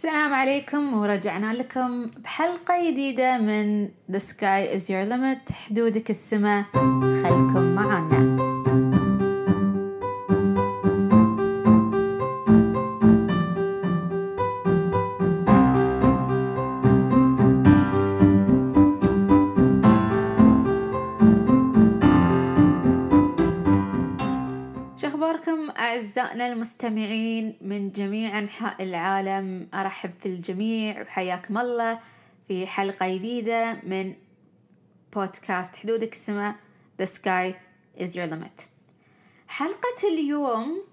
السلام عليكم ورجعنا لكم بحلقة جديدة من The Sky is Your Limit حدودك السماء خلكم معنا. المستمعين من جميع أنحاء العالم. أرحب في الجميع وحياكم الله في حلقة جديدة من بودكاست حدودك السماء The Sky is Your Limit. حلقة اليوم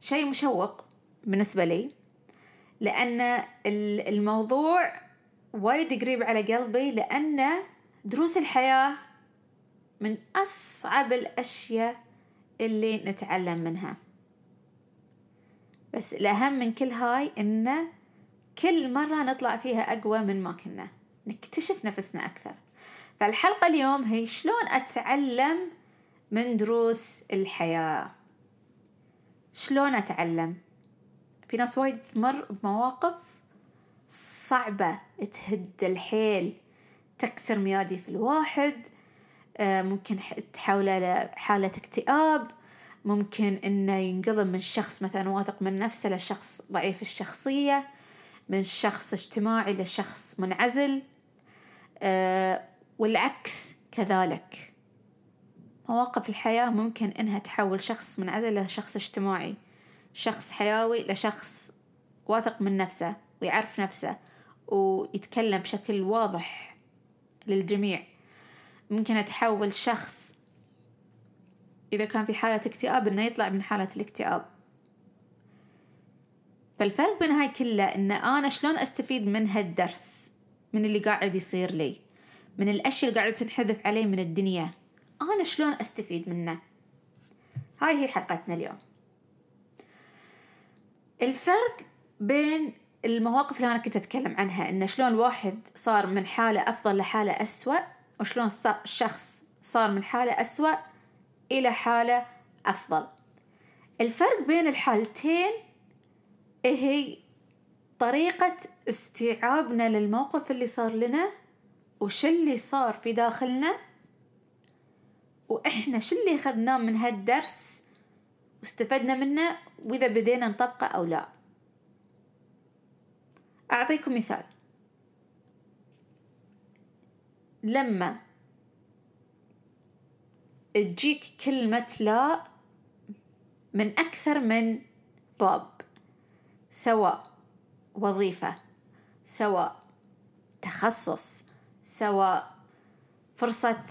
شيء مشوق بالنسبة لي لأن ال- الموضوع وايد قريب على قلبي لأن دروس الحياة من أصعب الأشياء اللي نتعلم منها. بس الأهم من كل هاي إنه كل مرة نطلع فيها أقوى من ما كنا. نكتشف نفسنا أكثر. فالحلقة اليوم هي شلون أتعلم من دروس الحياة؟ شلون أتعلم؟ في ناس وايد تمر بمواقف صعبة تهد الحيل تكسر ميادي في الواحد ممكن ح- تحوله لحالة اكتئاب ممكن إنه ينقلب من شخص مثلا واثق من نفسه لشخص ضعيف الشخصية من شخص اجتماعي لشخص منعزل آه، والعكس كذلك. مواقف الحياة ممكن إنها تحول شخص منعزل لشخص اجتماعي شخص حيوي لشخص واثق من نفسه ويعرف نفسه ويتكلم بشكل واضح للجميع. ممكن أتحول شخص إذا كان في حالة اكتئاب إنه يطلع من حالة الاكتئاب. فالفرق بين هاي كلها إن أنا شلون أستفيد من هالدرس؟ من اللي قاعد يصير لي. من الأشياء اللي قاعدة تنحذف علي من الدنيا. أنا شلون أستفيد منه؟ هاي هي حلقتنا اليوم. الفرق بين المواقف اللي أنا كنت أتكلم عنها إن شلون الواحد صار من حالة أفضل لحالة أسوأ وشلون الشخص صار من حالة أسوأ إلى حالة أفضل. الفرق بين الحالتين هي طريقة استيعابنا للموقف اللي صار لنا وش اللي صار في داخلنا وإحنا شو اللي أخذناه من هالدرس واستفدنا منه وإذا بدينا نطبقه أو لا. أعطيكم مثال. لما تجيك كلمة لا من أكثر من باب سواء وظيفة سواء تخصص سواء فرصة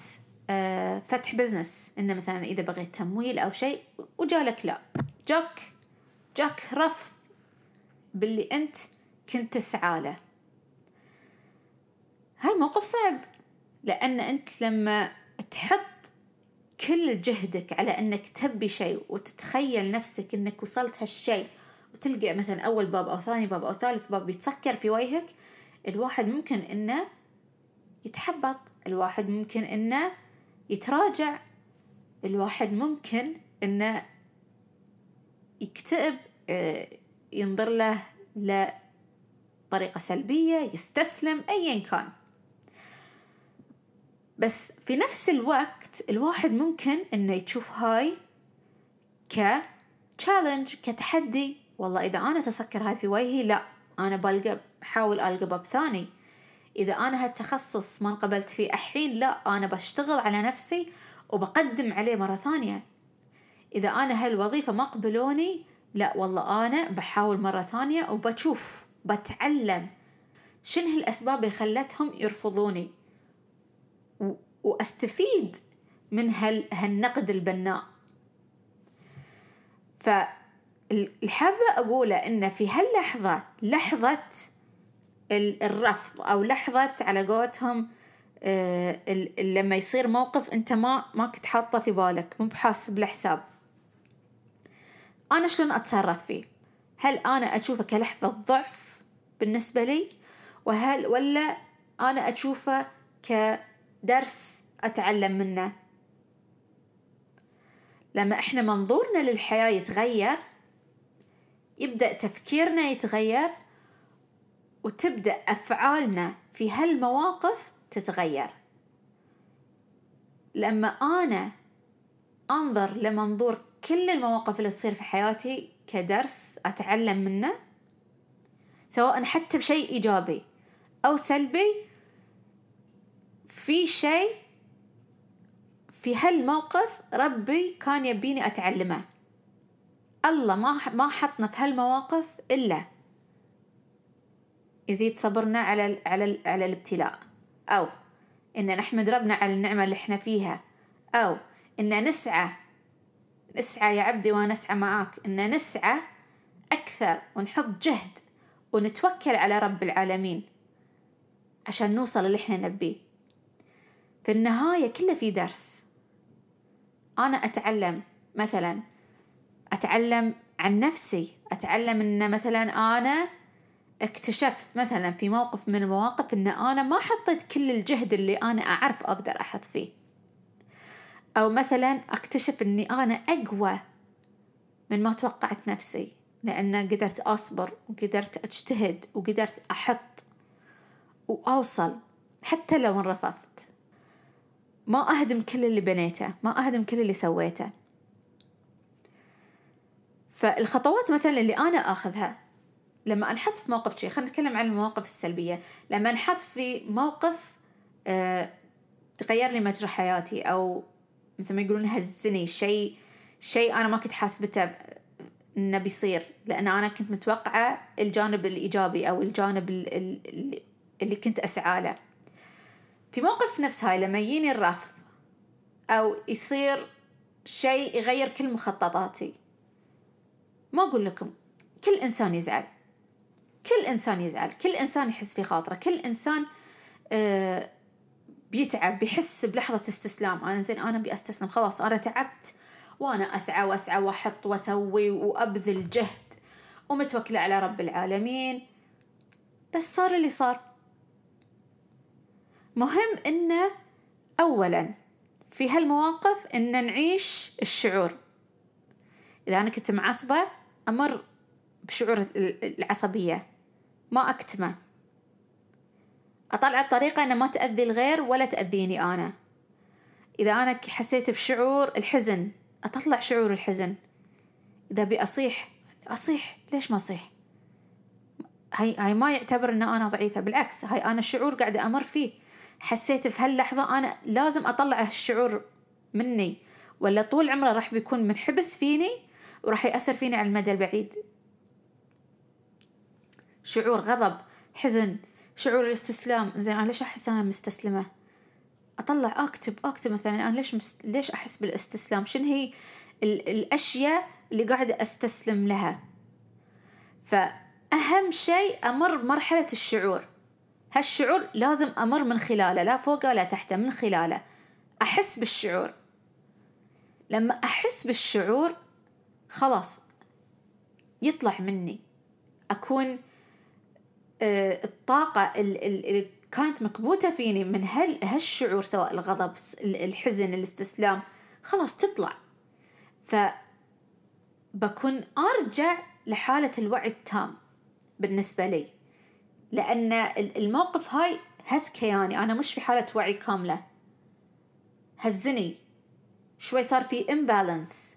آه، فتح بزنس إنه مثلا إذا بغيت تمويل أو شيء وجالك لا. جاك جاك رفض باللي أنت كنت تسعى له. هاي موقف صعب. لأن أنت لما تحط كل جهدك على أنك تبي شيء وتتخيل نفسك أنك وصلت هالشيء وتلقى مثلا أول باب أو ثاني باب أو ثالث باب بيتسكر في وجهك الواحد ممكن أنه يتحبط الواحد ممكن أنه يتراجع الواحد ممكن أنه يكتئب آه، ينظر له لطريقة سلبية يستسلم أيا كان. بس في نفس الوقت الواحد ممكن إنه يشوف هاي ك تشالنج كتحدي. والله إذا أنا تسكر هاي في وجهي لا أنا بلقى بحاول ألقى باب ثاني. إذا أنا هالتخصص ما انقبلت فيه الحين لا أنا بشتغل على نفسي وبقدم عليه مرة ثانية. إذا أنا هالوظيفة ما قبلوني لا والله أنا بحاول مرة ثانية وبشوف بتعلم شنو الاسباب اللي خلتهم يرفضوني. و- وأستفيد من هال هالنقد البناء. فالحابة أقوله إن في هاللحظة لحظة ال- الرفض أو لحظة على قولتهم آه، لما يصير موقف أنت ما ما كنت حاطه في بالك مو بحاسب الحساب أنا شلون أتصرف فيه؟ هل أنا أشوفه كلحظة ضعف بالنسبة لي؟ وهل ولا أنا أشوفه كدرس أتعلم منه. لما إحنا منظورنا للحياة يتغير يبدأ تفكيرنا يتغير وتبدأ أفعالنا في هالمواقف تتغير. لما أنا أنظر لمنظور كل المواقف اللي تصير في حياتي كدرس أتعلم منه سواء حتى بشيء إيجابي أو سلبي في شيء في هالموقف ربي كان يبيني أتعلمه. الله ما ما حطنا في هالمواقف إلا يزيد صبرنا على على على الابتلاء. أو إن نحمد ربنا على النعمة اللي إحنا فيها. أو إن نسعى نسعى يا عبدي وأنا أسعى معاك. إن نسعى أكثر ونحط جهد ونتوكل على رب العالمين عشان نوصل اللي إحنا نبيه. في النهاية كله في درس. أنا أتعلم مثلا أتعلم عن نفسي. أتعلم إن مثلا أنا اكتشفت مثلا في موقف من المواقف إن أنا ما حطيت كل الجهد اللي أنا أعرف أقدر أحط فيه. أو مثلا أكتشف إني أنا أقوى من ما توقعت نفسي. لأن قدرت أصبر وقدرت أجتهد وقدرت أحط وأوصل حتى لو انرفضت. ما أهدم كل اللي بنيته ما أهدم كل اللي سويته. فالخطوات مثلا اللي أنا أخذها لما أنحط في موقف شيء خلينا نتكلم عن المواقف السلبية. لما أنحط في موقف آه تغير لي مجرى حياتي أو مثل ما يقولون هزني شيء شيء أنا ما كنت حاسبته إنه بيصير. لأن أنا كنت متوقعة الجانب الإيجابي أو الجانب اللي كنت أسعى له. في موقف نفس هاي لما يجيني الرفض أو يصير شيء يغير كل مخططاتي ما أقول لكم كل إنسان يزعل كل إنسان يزعل كل إنسان يحس في خاطره كل إنسان آه بيتعب بيحس بلحظة استسلام أنا زين أنا أبي أستسلم خلاص أنا تعبت وأنا أسعى وأسعى وأحط وأسوي وأبذل جهد ومتوكلة على رب العالمين. بس صار اللي صار. مهم إنه أولا في هالمواقف إن نعيش الشعور. إذا أنا كنت معصبة أمر بشعور العصبية ما أكتمه. أطلع الطريقة أنه ما تأذي الغير ولا تأذيني أنا. إذا أنا حسيت بشعور الحزن أطلع شعور الحزن. إذا أبي أصيح أصيح. ليش ما أصيح؟ هاي هاي ما يعتبر ان أنا ضعيفة بالعكس هاي أنا شعور قاعدة أمر فيه. حسيت في هاللحظة أنا لازم أطلع هالشعور مني ولا طول عمره راح بيكون منحبس فيني وراح يأثر فيني على المدى البعيد. شعور غضب حزن شعور الاستسلام زين أنا ليش أحس أنا مستسلمة؟ أطلع أكتب أكتب مثلا أنا ليش مست... ليش أحس بالاستسلام؟ شنو هي ال... الأشياء اللي قاعدة أستسلم لها؟ فأهم شيء أمر بمرحله الشعور. هالشعور لازم أمر من خلاله لا فوقه ولا تحته من خلاله. أحس بالشعور. لما أحس بالشعور خلاص يطلع مني. أكون آه، الطاقة اللي كانت مكبوتة فيني من هال هالشعور سواء الغضب الحزن الاستسلام خلاص تطلع. ف بكون أرجع لحالة الوعي التام بالنسبة لي. لأن الموقف هاي هز كياني أنا مش في حالة وعي كاملة. هزني. شوي صار في امبالانس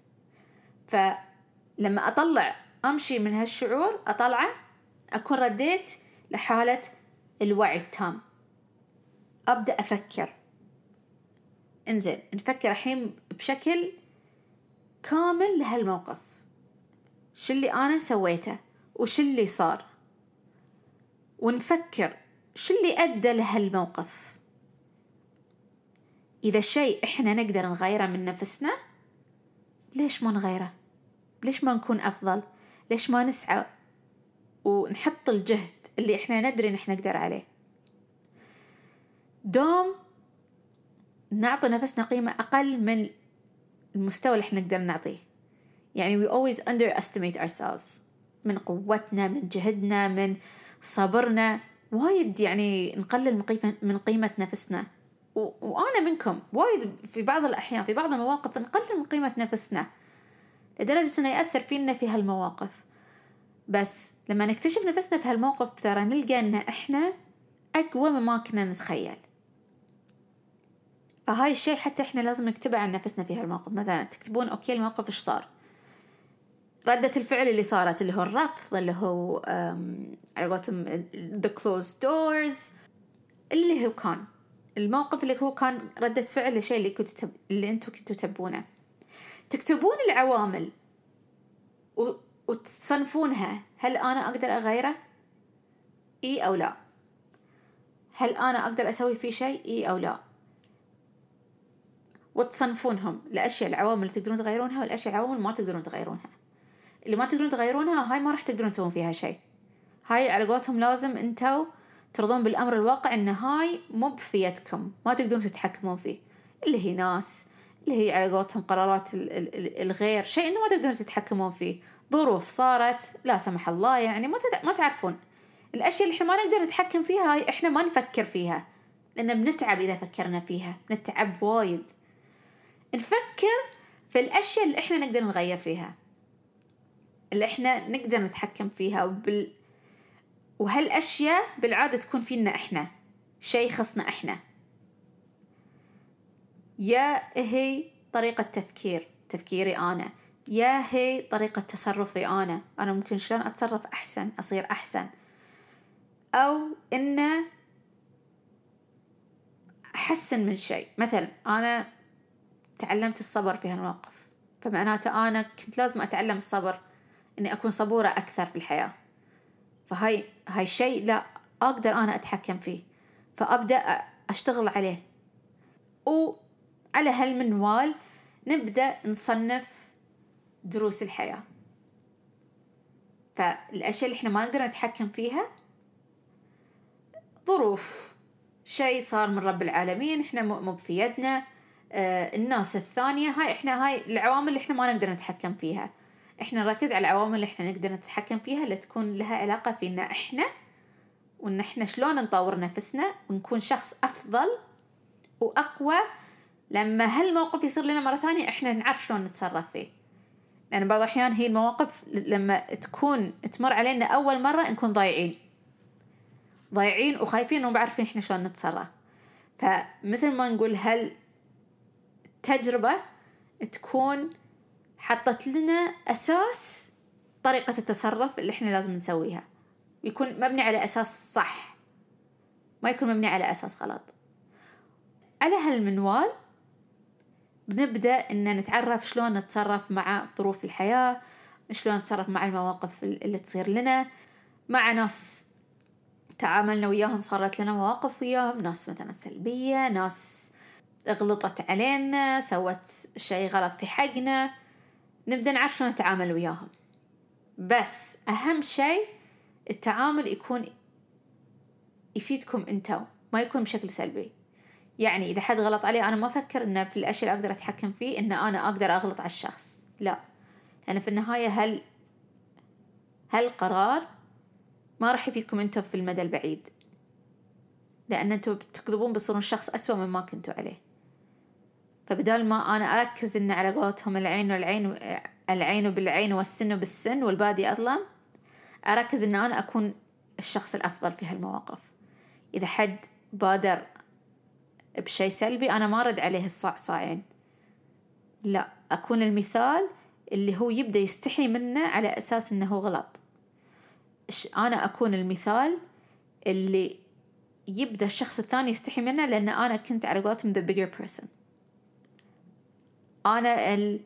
فلما أطلع أمشي من هالشعور أطلعه أكون رديت لحالة الوعي التام. أبدأ أفكر. انزين نفكر الحين بشكل كامل لهالموقف. شو اللي أنا سويته؟ وش اللي صار؟ ونفكر شو اللي أدى لهالموقف. إذا شيء إحنا نقدر نغيره من نفسنا ليش ما نغيره؟ ليش ما نكون أفضل؟ ليش ما نسعى ونحط الجهد اللي إحنا ندري إن إحنا نقدر عليه؟ دوم نعطي نفسنا قيمة أقل من المستوى اللي إحنا نقدر نعطيه. يعني we always underestimate ourselves. من قوتنا من جهدنا من صبرنا وايد يعني نقلل من قيمة, من قيمة نفسنا. و... وأنا منكم وايد في بعض الأحيان في بعض المواقف نقلل من قيمة نفسنا لدرجة إنه يأثر فينا في هالمواقف. بس لما نكتشف نفسنا في هالموقف ترى نلقى إن إحنا أقوى مما كنا نتخيل. فهاي الشيء حتى إحنا لازم نكتبه عن نفسنا في هالموقف. مثلا تكتبون أوكي الموقف إيش صار؟ ردة الفعل اللي صارت اللي هو الرفض اللي هو على قولتهم the closed doors اللي هو كان. الموقف اللي هو كان ردة فعل الشيء اللي كنتوا تب... اللي أنتم كنتوا تبونه. تكتبون العوامل و... وتصنفونها. هل أنا أقدر أغيره؟ إي أو لا. هل أنا أقدر أسوي فيه شيء؟ إي أو لا. وتصنفونهم. الاشياء العوامل اللي تقدرون تغيرونها والأشياء العوامل ما تقدرون تغيرونها. اللي ما تقدرون تغيرونها هاي ما راح تقدرون تسوون فيها شيء. هاي على قولتهم لازم انتو ترضون بالأمر الواقع إن هاي مو بفيدكم ما تقدرون تتحكمون فيه. اللي هي ناس اللي هي على قولتهم قرارات الغير شيء أنتم ما تقدرون تتحكمون فيه. ظروف صارت لا سمح الله يعني ما ما تعرفون. الأشياء اللي إحنا ما نقدر نتحكم فيها هاي إحنا ما نفكر فيها لأن بنتعب إذا فكرنا فيها نتعب وايد. نفكر في الأشياء اللي إحنا نقدر نغير فيها. اللي إحنا نقدر نتحكم فيها وبال وهالأشياء بالعادة تكون فينا إحنا شيء يخصنا إحنا. يا هي طريقة تفكير تفكيري أنا. يا هي طريقة تصرفي أنا. أنا ممكن شلون أتصرف أحسن أصير أحسن. أو إنه أحسن من شيء. مثلا أنا تعلمت الصبر في هالموقف فمعناته أنا كنت لازم أتعلم الصبر. إني أكون صبورة أكثر في الحياة. فهاي هاي الشيء لا أقدر أنا أتحكم فيه. فأبدأ أشتغل عليه. وعلى هالمنوال نبدأ نصنف دروس الحياة. فالأشياء اللي إحنا ما نقدر نتحكم فيها ظروف. شيء صار من رب العالمين إحنا مو في آه الناس الثانية هاي إحنا هاي العوامل اللي إحنا ما نقدر نتحكم فيها. إحنا نركز على العوامل اللي إحنا نقدر نتحكم فيها اللي تكون لها علاقة فينا إحنا وإن إحنا شلون نطور نفسنا ونكون شخص أفضل وأقوى. لما هالموقف يصير لنا مرة ثانية إحنا نعرف شلون نتصرف فيه. لأن بعض الأحيان هي المواقف لما تكون تمر علينا أول مرة نكون ضايعين. ضايعين وخايفين وما بعرفين إحنا شلون نتصرف. فمثل ما نقول هل التجربة تكون حطت لنا أساس طريقة التصرف اللي إحنا لازم نسويها. ويكون مبني على أساس صح. ما يكون مبني على أساس غلط. على هالمنوال بنبدأ إن نتعرف شلون نتصرف مع ظروف الحياة شلون نتصرف مع المواقف اللي تصير لنا. مع ناس تعاملنا وياهم صارت لنا مواقف وياهم ناس مثلا سلبية ناس غلطت علينا سوت شيء غلط في حقنا. نبدأ نعرف شلون نتعامل وياهم. بس أهم شيء التعامل يكون يفيدكم أنتو ما يكون بشكل سلبي. يعني إذا حد غلط علي أنا ما أفكر إنه في الأشياء اللي أقدر أتحكم فيه إن أنا أقدر أغلط على الشخص. لا. لأن في النهاية هل هالقرار ما راح يفيدكم أنتو في المدى البعيد؟ لأن أنتو بتكذبون بتصيرون شخص أسوأ مما كنتوا عليه. فبدال ما أنا أركز إن على قولتهم العين والعين العين بالعين والسن بالسن والبادي أظلم أركز إن أنا أكون الشخص الأفضل في هالمواقف. إذا حد بادر بشيء سلبي أنا ما أرد عليه الصعصعين لا أكون المثال اللي هو يبدأ يستحي منه على أساس إنه غلط. أنا أكون المثال اللي يبدأ الشخص الثاني يستحي منه لأن أنا كنت على قولتهم the bigger person. ال...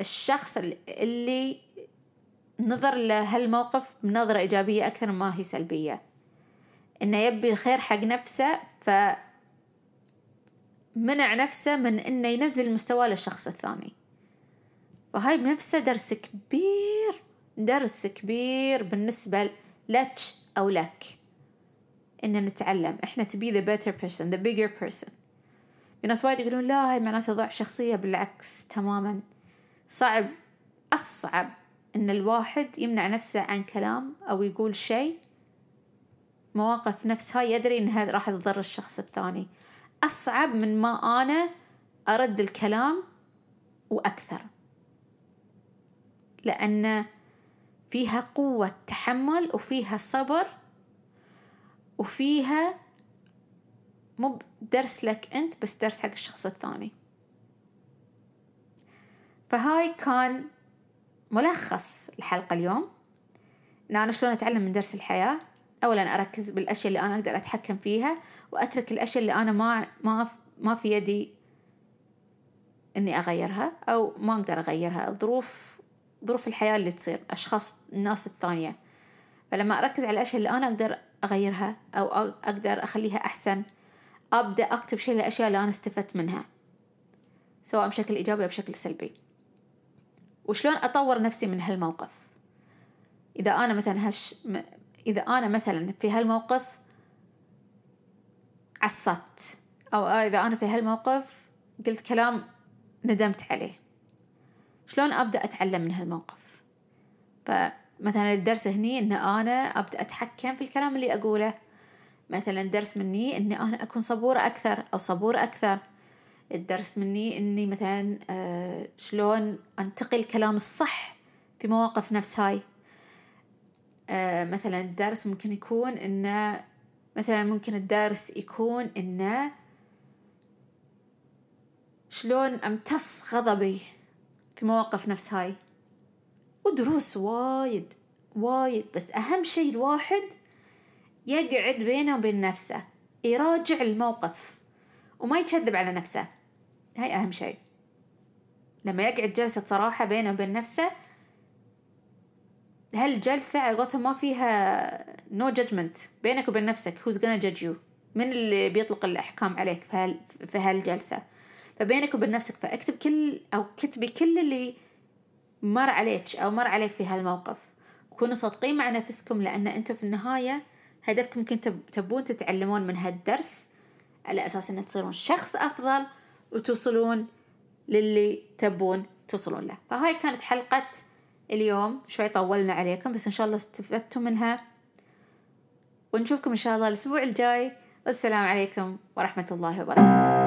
الشخص اللي نظر لهالموقف بنظرة إيجابية أكثر ما هي سلبية. إنه يبي الخير حق نفسه ف منع نفسه من إنه ينزل مستواه للشخص الثاني. فهاي بنفسه درس كبير درس كبير بالنسبة لك أو لك. إن نتعلم. إحنا to be the better person the bigger person. في ناس وايد يقولون لا هاي معناته ضعف شخصية بالعكس تماما. صعب أصعب إن الواحد يمنع نفسه عن كلام أو يقول شيء مواقف نفسها يدري إنها راح تضر الشخص الثاني. أصعب من ما أنا أرد الكلام وأكثر. لأن فيها قوة تحمل وفيها صبر وفيها مو درس لك أنت بس درس حق الشخص الثاني. فهاي كان ملخص الحلقة اليوم. إن أنا شلون أتعلم من درس الحياة؟ أولا أركز بالأشياء اللي أنا أقدر أتحكم فيها وأترك الأشياء اللي أنا ما ما ما في يدي إني أغيرها أو ما أقدر أغيرها. الظروف ظروف الحياة اللي تصير أشخاص الناس الثانية. فلما أركز على الأشياء اللي أنا أقدر أغيرها أو أقدر أخليها أحسن أبدأ أكتب شيء الأشياء اللي أنا استفدت منها سواء بشكل إيجابي أو بشكل سلبي. وشلون أطور نفسي من هالموقف؟ إذا أنا مثلا هش إذا أنا مثلا في هالموقف عصبت أو إذا أنا في هالموقف قلت كلام ندمت عليه. شلون أبدأ أتعلم من هالموقف؟ فمثلا الدرس هني إن أنا أبدأ أتحكم في الكلام اللي أقوله. مثلا درس مني إني أنا أكون صبورة أكثر أو صبور أكثر. الدرس مني إني مثلا آه شلون أنتقي الكلام الصح في مواقف نفس هاي. آه مثلا الدرس ممكن يكون إنه مثلا ممكن الدرس يكون إنه شلون أمتص غضبي في مواقف نفس هاي. ودروس وايد وايد. بس أهم شيء الواحد يقعد بينه وبين نفسه يراجع الموقف وما يكذب على نفسه. هاي أهم شيء. لما يقعد جلسة صراحة بينه وبين نفسه هالجلسة على قولتهم ما فيها no judgment بينك وبين نفسك who's gonna judge you من اللي بيطلق الأحكام عليك في, هال في هالجلسة؟ فبينك وبين نفسك فاكتب كل أو كتبي كل اللي مر عليك أو مر عليك في هالموقف. كونوا صادقين مع نفسكم لأن أنتم في النهاية هدفكم كنتم تبون تتعلمون من هالدرس على أساس أن تصيرون شخص أفضل وتوصلون للي تبون توصلون له. فهاي كانت حلقة اليوم. شوي طولنا عليكم بس إن شاء الله استفدتوا منها. ونشوفكم إن شاء الله الأسبوع الجاي. والسلام عليكم ورحمة الله وبركاته.